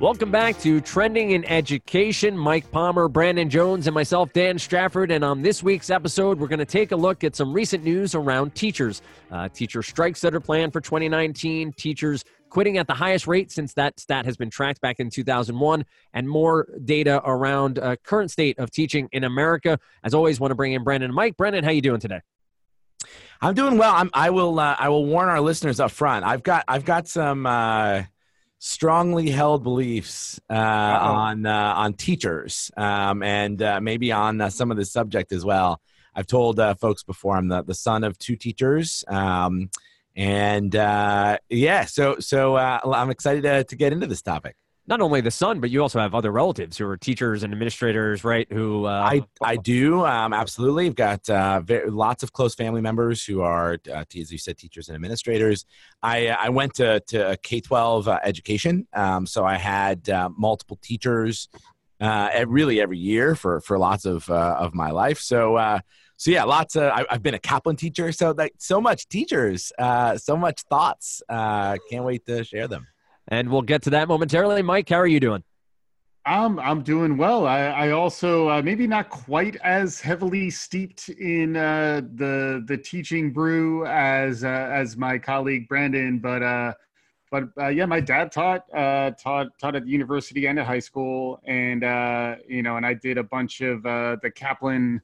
Welcome back to Trending in Education. Mike Palmer, Brandon Jones, and myself, Dan Strafford. And on this week's episode, we're going to take a look at some recent news around teachers. Uh, teacher strikes that are planned for 2019, teachers quitting at the highest rate since that stat has been tracked back in 2001, and more data around uh, current state of teaching in America. As always, want to bring in Brandon and Mike. Brandon, how you doing today? I'm doing well. I'm, I will. Uh, I will warn our listeners up front. I've got. I've got some uh, strongly held beliefs uh, on uh, on teachers, um, and uh, maybe on uh, some of the subject as well. I've told folks before. I'm the, the son of two teachers. Um, and yeah, so so I'm excited to, to get into this topic not only the son, but you also have other relatives who are teachers and administrators, right? Who uh, I I do um, absolutely. I've got uh, very, lots of close family members who are, uh, as you said, teachers and administrators. I I went to to K twelve uh, education, um, so I had uh, multiple teachers, uh, really every year for for lots of of my life. So. so yeah, lots of. I, have been a Kaplan teacher, so like so much teachers, so much thoughts. can't wait to share them and we'll get to that momentarily. Mike, how are you doing? I'm I'm doing well. I, I also uh, maybe not quite as heavily steeped in uh, the the teaching brew as uh, as my colleague Brandon, but uh, but uh, yeah, my dad taught uh, taught taught at the university and at high school, and you know, and I did a bunch of the Kaplan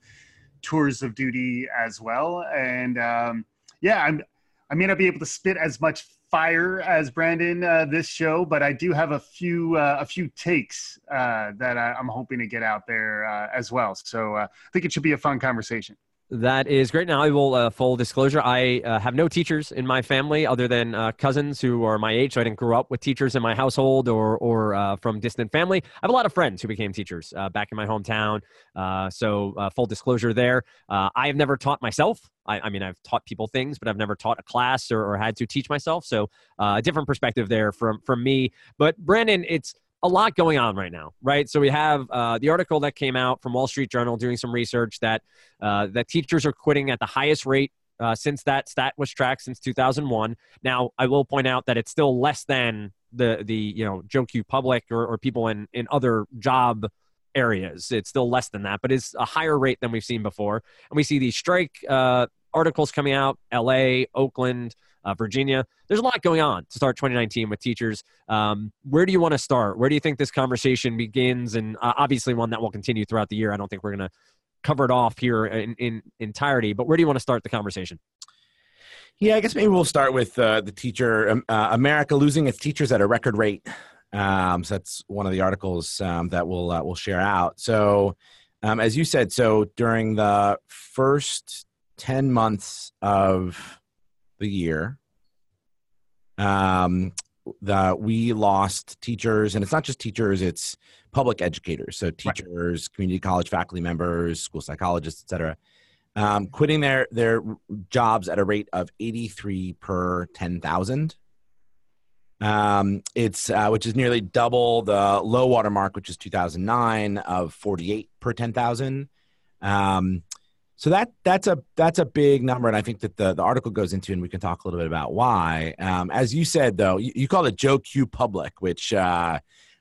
tours of duty as well, and um, yeah, I'm I may not be able to spit as much fire as Brandon uh, this show, but I do have a few uh, a few takes uh, that I, am hoping to get out there uh, as well. So uh, I think it should be a fun conversation. That is great. Now, I will uh, full disclosure. I uh, have no teachers in my family other than uh, cousins who are my age. So I didn't grow up with teachers in my household or or uh, from distant family. I have a lot of friends who became teachers uh, back in my hometown. Uh, so full disclosure there. I have never taught myself. I, I, mean, I've taught people things, but I've never taught a class or, or had to teach myself. So a different perspective there from from me. But Brandon, it's a lot going on right now, right? So we have uh, the article that came out from Wall Street Journal doing some research that uh, that teachers are quitting at the highest rate uh, since that stat was tracked since 2001. Now, I will point out that it's still less than the the you know Joe Q Public or, or people in in other job areas. It's still less than that, but it's a higher rate than we've seen before. And we see these strike uh, articles coming out: L.A., Oakland uh, Virginia. There's a lot going on to start 2019 with teachers. Um, where do you want to start? Where do you think this conversation begins? And uh, obviously, one that will continue throughout the year. I don't think we're going to cover it off here in, in entirety, but where do you want to start the conversation? Yeah, I guess maybe we'll start with uh, the teacher um, uh, America losing its teachers at a record rate. Um, so that's one of the articles um, that we'll uh, we'll share out. So, um, as you said, so during the first ten months of the year, um, the we lost teachers, and it's not just teachers; it's public educators, so teachers, right. community college faculty members, school psychologists, etc. Um, quitting their their jobs at a rate of 83 per 10,000. Um, it's uh, which is nearly double the low water mark, which is 2009 of 48 per 10,000. Um, so that that's a that's a big number, and I think that the, the article goes into, and we can talk a little bit about why. Um, as you said, though, you, you call it Joe Q Public, which uh,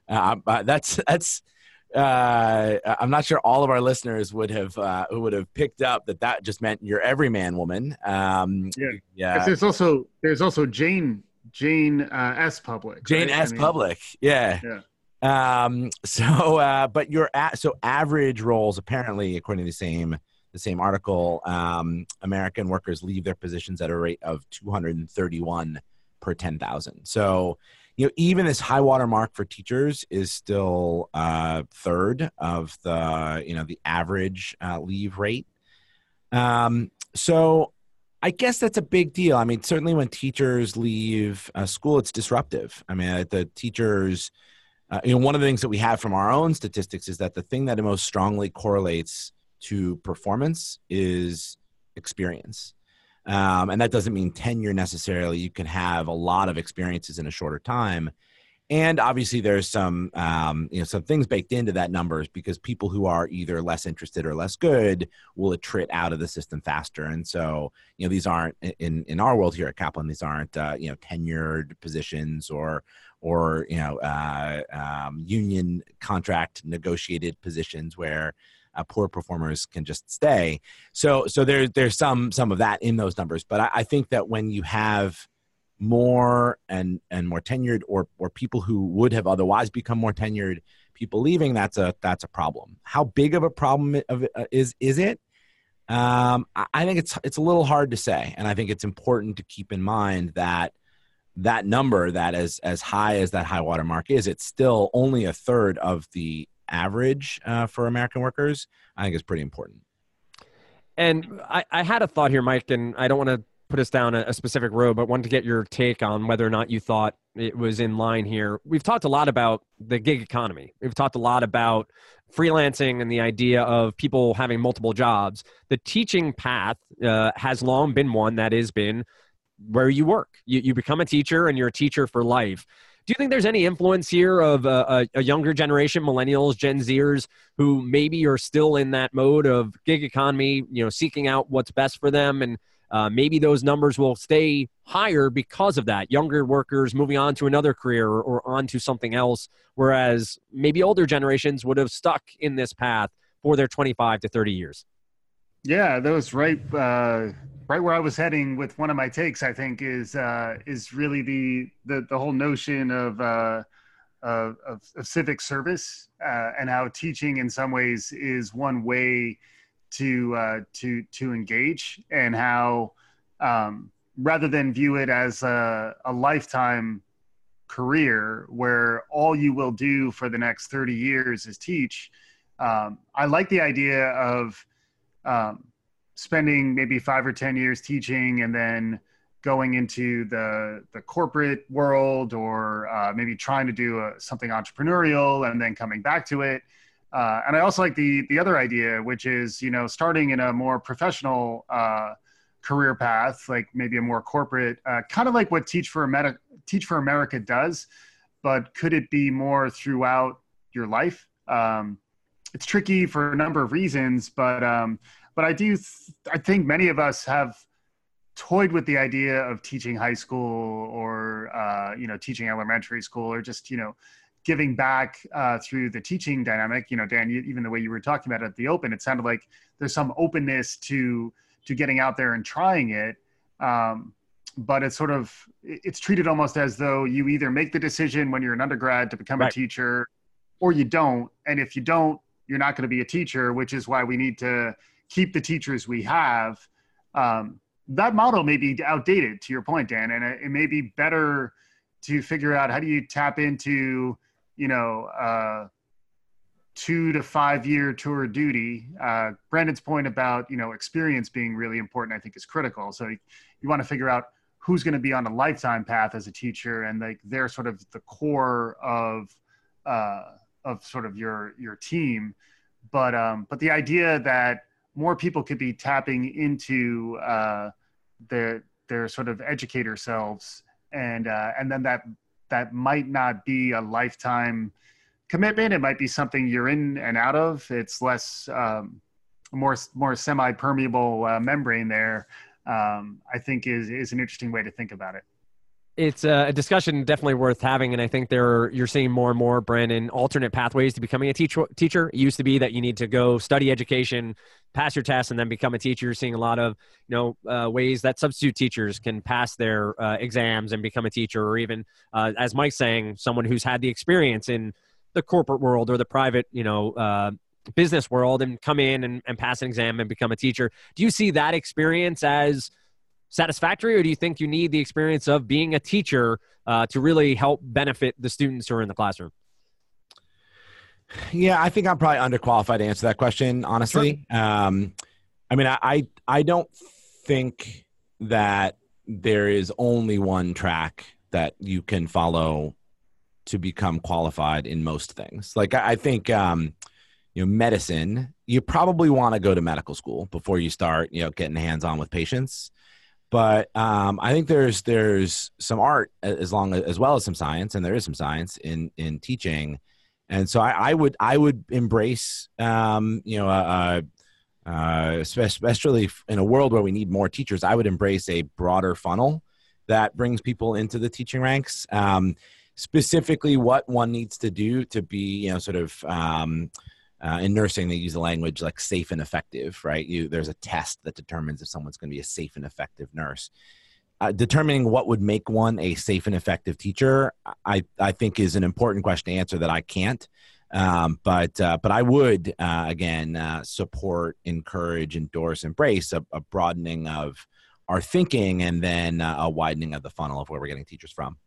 uh, uh, that's that's uh, I'm not sure all of our listeners would have uh, would have picked up that that just meant your everyman woman. Um, yeah, yeah. There's also there's also Jane Jane uh, S Public. Jane right? S I mean, Public. Yeah. Yeah. Um, so, uh, but your a- so average roles apparently, according to the same the same article, um, American workers leave their positions at a rate of 231 per 10,000. So, you know, even this high water mark for teachers is still uh, third of the, you know, the average uh, leave rate. Um, so, I guess that's a big deal. I mean, certainly when teachers leave uh, school, it's disruptive. I mean, the teachers, uh, you know, one of the things that we have from our own statistics is that the thing that most strongly correlates to performance is experience. Um, and that doesn't mean tenure necessarily. You can have a lot of experiences in a shorter time. and obviously there's some um, you know some things baked into that numbers because people who are either less interested or less good will attrit out of the system faster and so you know these aren't in in our world here at kaplan these aren't uh, you know tenured positions or or you know uh, um, union contract negotiated positions where uh, poor performers can just stay. So so there, there's some some of that in those numbers. But I, I think that when you have more and and more tenured or or people who would have otherwise become more tenured people leaving that's a that's a problem. How big of a problem of uh, is is it? Um, I think it's it's a little hard to say. And i think it's important to keep in mind that that number that as as high as that high water mark is it's still only a third of the average uh, for american workers i think is pretty important and I, I had a thought here mike and i don't want to put us down a, a, specific road, but wanted to get your take on whether or not you thought it was in line here. We've talked a lot about the gig economy. We've talked a lot about freelancing and the idea of people having multiple jobs. The teaching path uh, has long been one that has been where you work. You, you become a teacher and you're a teacher for life. Do you think there's any influence here of a, a, younger generation, millennials, Gen Zers, who maybe are still in that mode of gig economy, you know, seeking out what's best for them and uh, maybe those numbers will stay higher because of that. Younger workers moving on to another career or, or on to something else, whereas maybe older generations would have stuck in this path for their 25 to 30 years. Yeah, that was right. Uh, right where I was heading with one of my takes. I think is uh, is really the the the whole notion of uh, of, of, of civic service uh, and how teaching, in some ways, is one way to uh, to to engage and how um, rather than view it as a, a lifetime career where all you will do for the next 30 years is teach um, i like the idea of um, spending maybe five or ten years teaching and then going into the the corporate world or uh, maybe trying to do a, something entrepreneurial and then coming back to it uh, and I also like the the other idea, which is you know starting in a more professional uh, career path, like maybe a more corporate, uh, kind of like what Teach for America Teach for America does, but could it be more throughout your life? Um, it's tricky for a number of reasons, but um, but I do th- I think many of us have toyed with the idea of teaching high school or uh, you know teaching elementary school or just you know giving back uh, through the teaching dynamic. You know, Dan, you, even the way you were talking about it at the open, it sounded like there's some openness to to getting out there and trying it. Um, but it's sort of it's treated almost as though you either make the decision when you're an undergrad to become right. a teacher, or you don't. And if you don't, you're not going to be a teacher, which is why we need to keep the teachers we have. Um, that model may be outdated, to your point, Dan, and it, it may be better to figure out how do you tap into you know, uh, two to five year tour duty. Uh, Brandon's point about, you know, experience being really important, I think is critical. So you, you want to figure out who's going to be on a lifetime path as a teacher and like they're sort of the core of, uh, of sort of your, your team. But, um, but the idea that more people could be tapping into, uh, their, their sort of educator selves and, uh, and then that that might not be a lifetime commitment. It might be something you're in and out of. It's less um, more more semi permeable uh, membrane there. Um, I think is is an interesting way to think about it it's a discussion definitely worth having and i think there you're seeing more and more brandon alternate pathways to becoming a teacher teacher. It used to be that you need to go study education pass your test and then become a teacher. You're seeing a lot of you know uh, ways that substitute teachers can pass their uh, exams and become a teacher or even uh, as mike's saying someone who's had the experience in the corporate world or the private you know uh, business world and come in and, and pass an exam and become a teacher. Do you see that experience as satisfactory, or do you think you need the experience of being a teacher uh, to really help benefit the students who are in the classroom? Yeah, I think I'm probably underqualified to answer that question, honestly. Sure. Um, I mean, I, I don't think that there is only one track that you can follow to become qualified in most things. Like I, I think, um, you know, medicine, you probably want to go to medical school before you start, you know, getting hands on with patients but um, I think there's there's some art as long as, as well as some science, and there is some science in in teaching, and so I, I would I would embrace um, you know uh, uh, especially in a world where we need more teachers. I would embrace a broader funnel that brings people into the teaching ranks. Um, specifically, what one needs to do to be you know sort of um, uh, in nursing, they use the language like safe and effective, right? You, there's a test that determines if someone's going to be a safe and effective nurse. Uh, determining what would make one a safe and effective teacher, I, I think is an important question to answer that I can't. Um, but uh, but I would uh, again uh, support, encourage, endorse, embrace a, a, broadening of our thinking and then uh, a widening of the funnel of where we're getting teachers from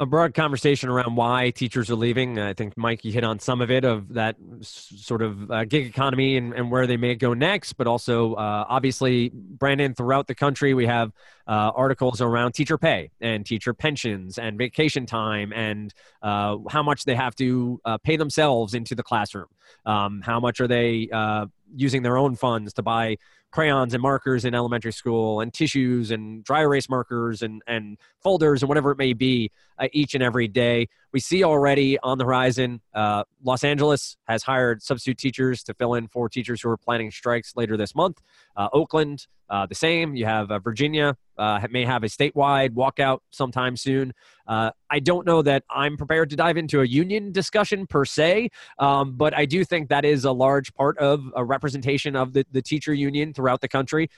a broad conversation around why teachers are leaving. I think Mike, you hit on some of it of that sort of uh, gig economy and, and, where they may go next, but also uh, obviously, Brandon, throughout the country, we have uh, articles around teacher pay and teacher pensions and vacation time and uh, how much they have to uh, pay themselves into the classroom. Um, how much are they uh, using their own funds to buy crayons and markers in elementary school and tissues and dry erase markers and, and folders and whatever it may be uh, each and every day. We see already on the horizon, uh, Los Angeles has hired substitute teachers to fill in for teachers who are planning strikes later this month. Uh, Oakland, uh, the same. You have uh, Virginia uh, may have a statewide walkout sometime soon. Uh, I don't know that I'm prepared to dive into a union discussion per se, um, but I do think that is a large part of a representation of the, the teacher union throughout the country.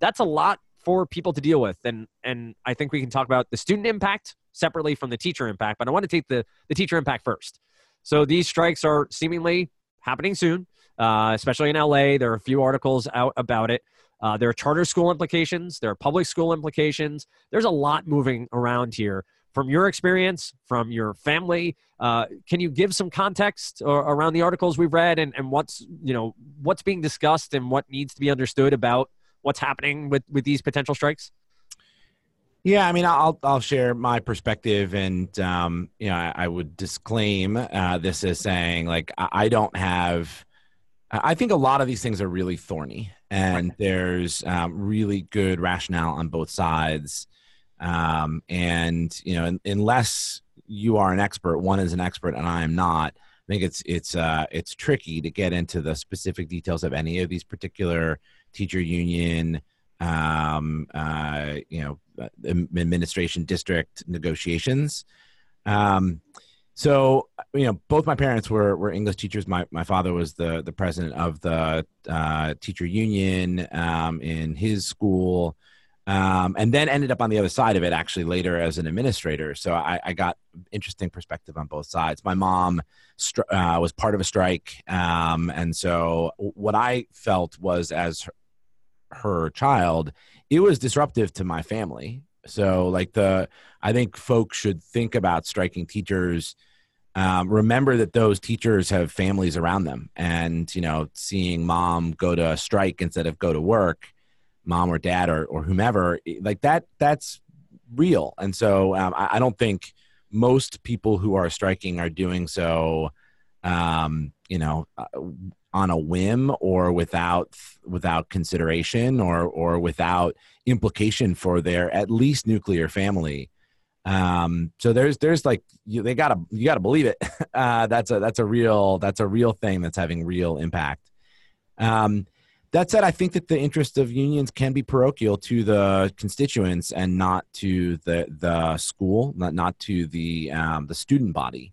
That's a lot for people to deal with, and and I think we can talk about the student impact separately from the teacher impact. But I want to take the the teacher impact first. So these strikes are seemingly happening soon, uh, especially in LA. There are a few articles out about it. Uh, there are charter school implications, there are public school implications. There's a lot moving around here. From your experience, from your family, uh, can you give some context or, around the articles we've read and, and what's you know what's being discussed and what needs to be understood about what's happening with with these potential strikes? Yeah, I mean, I'll I'll share my perspective, and um, you know, I, I would disclaim uh, this as saying like I, I don't have I think a lot of these things are really thorny, and right. there's um, really good rationale on both sides. Um, and you know, unless you are an expert, one is an expert, and I am not. I think it's it's uh, it's tricky to get into the specific details of any of these particular teacher union, um, uh, you know, uh, administration district negotiations. Um, so you know both my parents were were english teachers. My my father was the the president of the uh, teacher union um, in his school. Um, and then ended up on the other side of it actually later as an administrator. So i, I got interesting perspective on both sides. My mom stri- uh, was part of a strike um, and so what i felt was as her, child it was disruptive to my family. So like the i think folks should think about striking teachers um, remember that those teachers have families around them. And you know seeing mom go to a strike instead of go to work mom or dad or, or whomever like that that's real. And so um, I, I, don't think most people who are striking are doing so um, you know uh, on a whim or without without consideration or or without implication for their at least nuclear family um, so there's there's like you, they gotta you gotta believe it. Uh, that's a that's a real that's a real thing that's having real impact. Um, that said, I think that the interest of unions can be parochial to the constituents and not to the the school, not not to the um, the student body,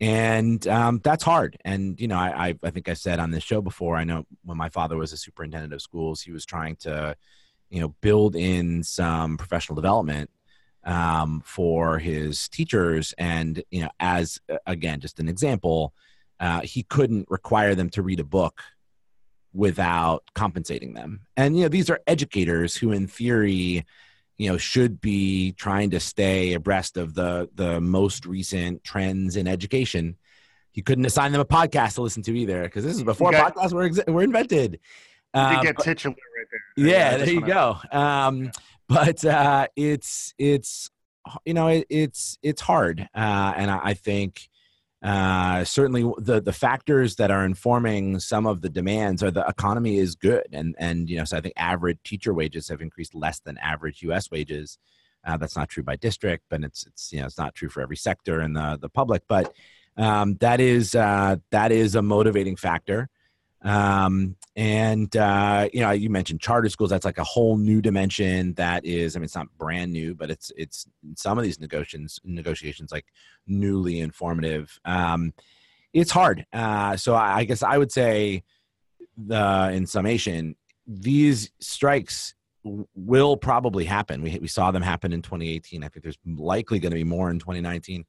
and um, that's hard. And you know, I, I think I said on this show before. I know when my father was a superintendent of schools, he was trying to, you know, build in some professional development um, for his teachers. And, you know, as again, just an example, uh, he couldn't require them to read a book without compensating them. And, you know, these are educators who, in theory, you know, should be trying to stay abreast of the, the most recent trends in education. He couldn't assign them a podcast to listen to either because this is before got, podcasts were, ex- were invented. You uh, get titular right there. Yeah, there you go. Um, but uh, it's it's you know it, it's it's hard, uh, and I, I think uh, certainly the the factors that are informing some of the demands are the economy is good and and you know so i think average teacher wages have increased less than average us wages. Uh, that's not true by district but it's it's you know it's not true for every sector in the the public but um, that is uh, that is a motivating factor um, and uh, you know you mentioned charter schools that's like a whole new dimension that is i mean it's not brand new but it's it's some of these negotiations negotiations like newly informative. Um, it's hard. Uh, so I, I guess i would say the in summation these strikes will probably happen. We, we saw them happen in 2018 i think there's likely going to be more in 2019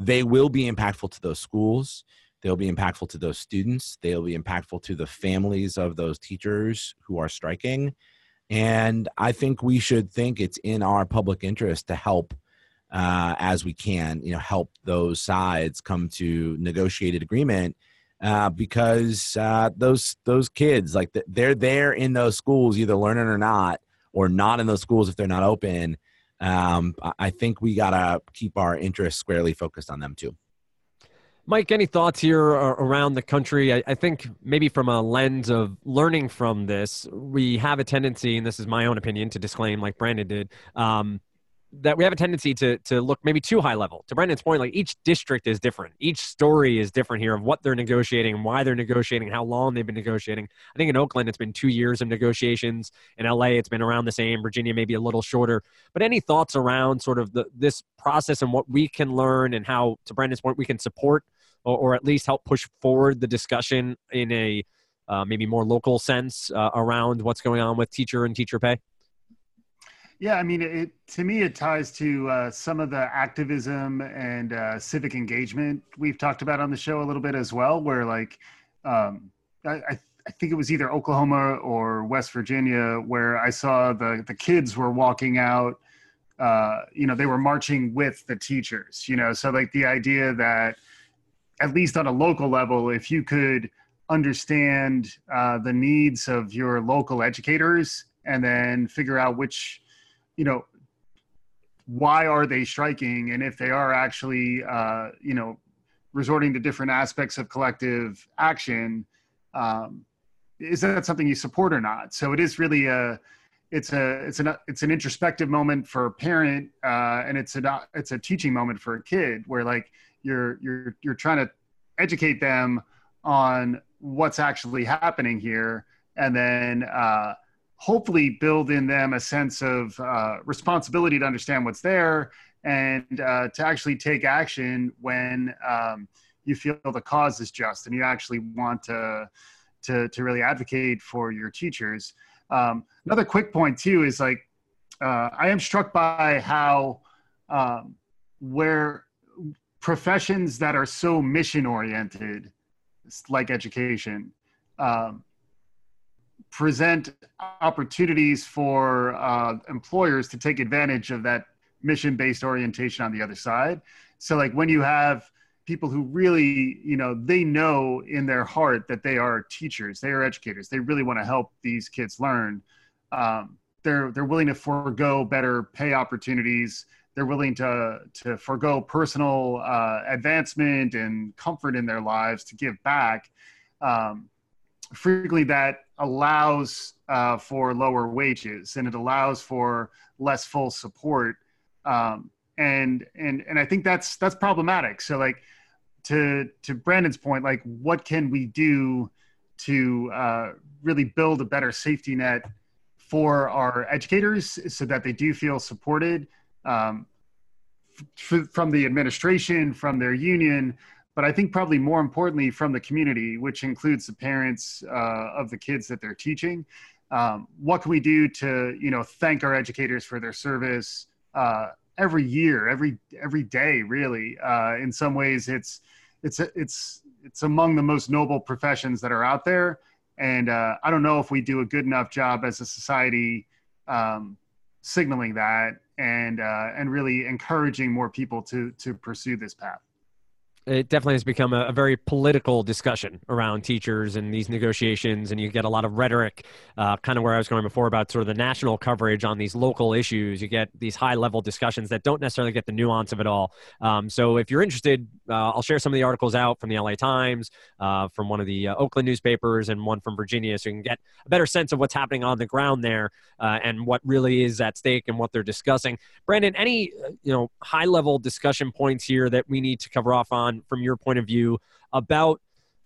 they will be impactful to those schools They'll be impactful to those students. They'll be impactful to the families of those teachers who are striking. And I think we should think it's in our public interest to help uh, as we can, you know, help those sides come to negotiated agreement uh, because uh, those those kids, like they're there in those schools, either learning or not, or not in those schools if they're not open. Um, I think we gotta keep our interests squarely focused on them too. Mike, any thoughts here around the country? I, I, think maybe from a lens of learning from this, we have a tendency, and this is my own opinion to disclaim, like Brandon did, um, that we have a tendency to to look maybe too high level. To Brandon's point, like each district is different. Each story is different here of what they're negotiating and why they're negotiating, how long they've been negotiating. I think in Oakland it's been two years of negotiations. In LA it's been around the same. Virginia maybe a little shorter. But any thoughts around sort of the this process and what we can learn and how, to Brandon's point, we can support or, or at least help push forward the discussion in a uh, maybe more local sense uh, around what's going on with teacher and teacher pay? Yeah, I mean, it to me it ties to uh, some of the activism and uh, civic engagement we've talked about on the show a little bit as well. Where like, um, I, I think it was either Oklahoma or West Virginia where I saw the the kids were walking out. Uh, you know, they were marching with the teachers. You know, so like the idea that at least on a local level, if you could understand uh, the needs of your local educators and then figure out which, you know, why are they striking and if they are actually, uh, you know, resorting to different aspects of collective action, um, is that something you support or not? So it is really a, it's a it's an it's an introspective moment for a parent uh, and it's a it's a teaching moment for a kid where like you're you're you're trying to educate them on what's actually happening here and then uh, hopefully build in them a sense of uh, responsibility to understand what's there and uh, to actually take action when um, you feel the cause is just and you actually want to to, to really advocate for your teachers. Um, another quick point too is like uh, i am struck by how um, where professions that are so mission oriented, like education, um, present opportunities for uh, employers to take advantage of that mission based orientation on the other side. So, like when you have people who really, you know, they know in their heart that they are teachers, they are educators, they really want to help these kids learn. Um, they're they're willing to forego better pay opportunities they're willing to to forego personal uh, advancement and comfort in their lives to give back. Um, frequently, that allows uh, for lower wages and it allows for less full support. Um, and and and I think that's that's problematic. So like to to Brandon's point, like what can we do to uh, really build a better safety net for our educators so that they do feel supported um, f- from the administration, from their union, but I think probably more importantly from the community, which includes the parents uh, of the kids that they're teaching. Um, what can we do to, you know, thank our educators for their service uh, every year, every every day, really? Uh, in some ways, it's it's it's it's among the most noble professions that are out there, and uh, I don't know if we do a good enough job as a society um, signaling that and uh, and really encouraging more people to to pursue this path. It definitely has become a, a, very political discussion around teachers and these negotiations, and you get a lot of rhetoric, uh, kind of where I was going before about sort of the national coverage on these local issues. You get these high level discussions that don't necessarily get the nuance of it all. Um, so if you're interested, uh, I'll share some of the articles out from the LA Times, uh, from one of the uh, Oakland newspapers, and one from Virginia, so you can get a better sense of what's happening on the ground there uh, and what really is at stake and what they're discussing. Brandon, any uh, you know high level discussion points here that we need to cover off on? From your point of view about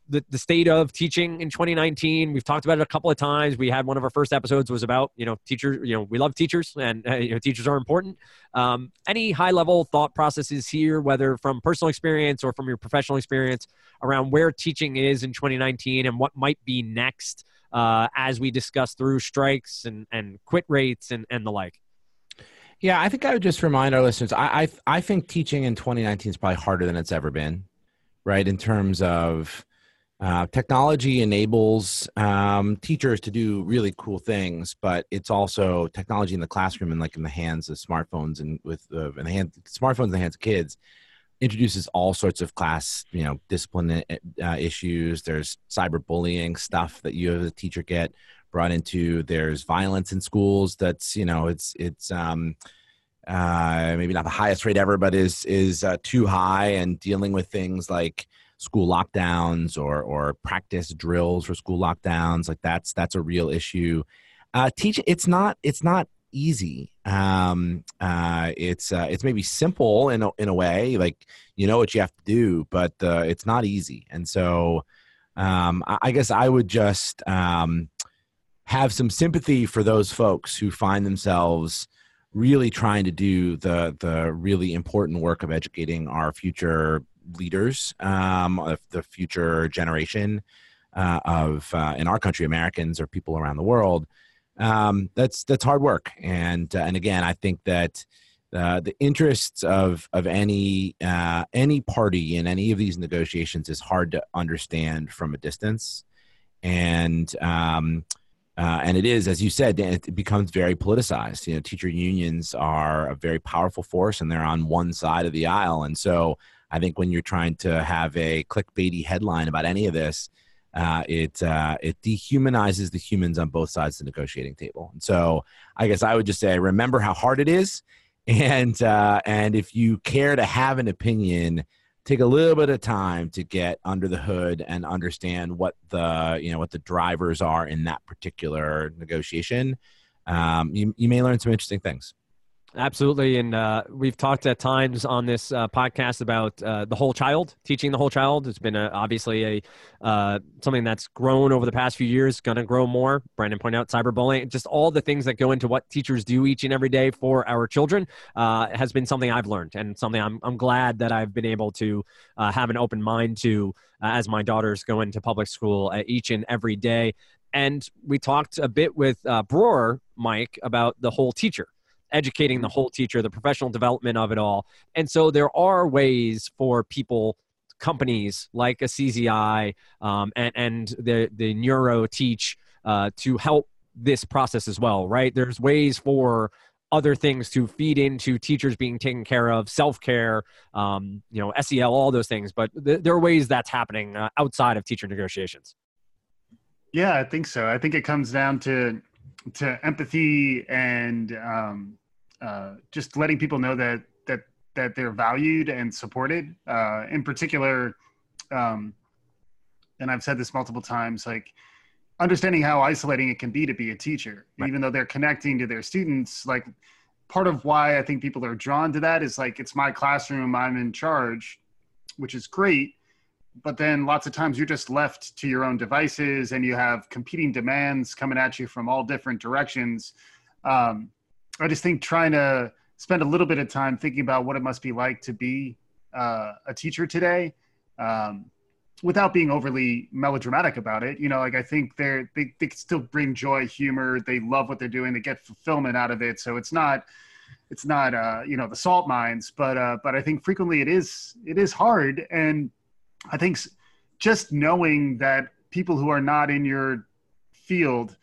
the, the state of teaching in 2019 we've talked about it a couple of times. We had one of our first episodes was about you know teachers you know we love teachers and uh, you know teachers are important. Um, any high level thought processes here whether from personal experience or from your professional experience around where teaching is in 2019 and what might be next uh, as we discuss through strikes and, and quit rates and, and the like yeah, I think I would just remind our listeners. I I, I think teaching in 2019 is probably harder than it's ever been, right? In terms of uh, technology enables um, teachers to do really cool things, but it's also technology in the classroom and like in the hands of smartphones and with uh, in the hand smartphones in the hands of kids introduces all sorts of class you know discipline uh, issues. There's cyberbullying stuff that you as a teacher get brought into there's violence in schools that's you know it's it's um uh maybe not the highest rate ever but is is uh, too high and dealing with things like school lockdowns or or practice drills for school lockdowns like that's that's a real issue. Uh teaching it's not it's not easy. Um uh it's uh it's maybe simple in a, in a way like you know what you have to do but uh it's not easy. And so um I, I guess i would just um have some sympathy for those folks who find themselves really trying to do the the really important work of educating our future leaders, um, the future generation uh, of uh, in our country, Americans or people around the world. Um, that's that's hard work, and uh, and again, I think that. Uh, the interests of of any uh, any party in any of these negotiations is hard to understand from a distance, and um, uh, and it is, as you said, it becomes very politicized. You know, teacher unions are a very powerful force, and they're on one side of the aisle. And so, I think when you're trying to have a clickbaity headline about any of this, uh, it uh, it dehumanizes the humans on both sides of the negotiating table. And so, I guess I would just say, remember how hard it is, and uh, and if you care to have an opinion take a little bit of time to get under the hood and understand what the you know what the drivers are in that particular negotiation. Um, you, you may learn some interesting things Absolutely. And uh, we've talked at times on this uh, podcast about uh, the whole child, teaching the whole child. It's been a, obviously a uh, something that's grown over the past few years, going to grow more. Brandon pointed out cyberbullying, just all the things that go into what teachers do each and every day for our children uh, has been something I've learned and something I'm, I'm glad that I've been able to uh, have an open mind to as my daughters go into public school each and every day. And we talked a bit with Brewer, Mike, about the whole teacher educating the whole teacher, the professional development of it all. And so there are ways for people, companies like a CZI um, and, and the, the NeuroTeach uh, to help this process as well, right? There's ways for other things to feed into teachers being taken care of, self care, um, you know, SEL, all those things. But th- there are ways that's happening uh, outside of teacher negotiations. Yeah, I think so. I think it comes down to to empathy and um, uh, just letting people know that that that they're valued and supported. Uh, in particular, um, and I've said this multiple times, like understanding how isolating it can be to be a teacher, right. even though they're connecting to their students. Like part of why I think people are drawn to that is like it's my classroom, I'm in charge, which is great. But then lots of times you're just left to your own devices and you have competing demands coming at you from all different directions. Um, I just think trying to spend a little bit of time thinking about what it must be like to be uh, a teacher today, um, without being overly melodramatic about it. You know, like I think they're they they can still bring joy, humor. They love what they're doing. They get fulfillment out of it. So it's not it's not uh, you know the salt mines, but uh, but I think frequently it is it is hard, and I think just knowing that people who are not in your field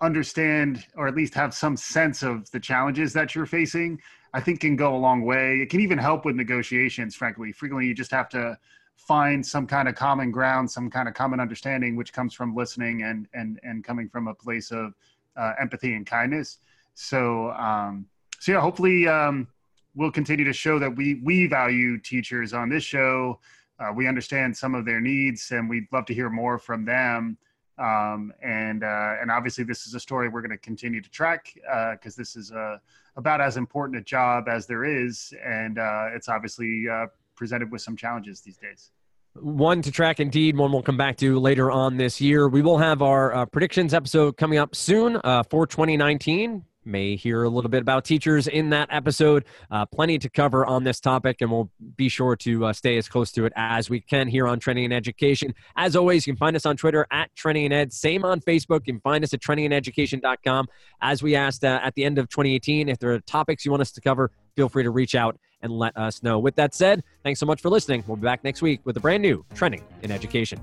understand or at least have some sense of the challenges that you're facing i think can go a long way it can even help with negotiations frankly frequently you just have to find some kind of common ground, some kind of common understanding, which comes from listening and and and coming from a place of uh, empathy and kindness. So um, so yeah, hopefully um, we'll continue to show that we we value teachers on this show. Uh, we understand some of their needs, and we'd love to hear more from them. Um, and uh, and obviously, this is a story we're going to continue to track because uh, this is a, about as important a job as there is, and uh, it's obviously uh, presented with some challenges these days. One to track indeed one we'll come back to later on this year. We will have our uh, predictions episode coming up soon uh, for 2019 may hear a little bit about teachers in that episode uh, plenty to cover on this topic and we'll be sure to uh, stay as close to it as we can here on trending in education as always you can find us on twitter at trending in ed same on facebook you can find us at trendingineducation.com as we asked uh, at the end of 2018 if there are topics you want us to cover feel free to reach out and let us know. With that said, thanks so much for listening. We'll be back next week with a brand new Trending in Education.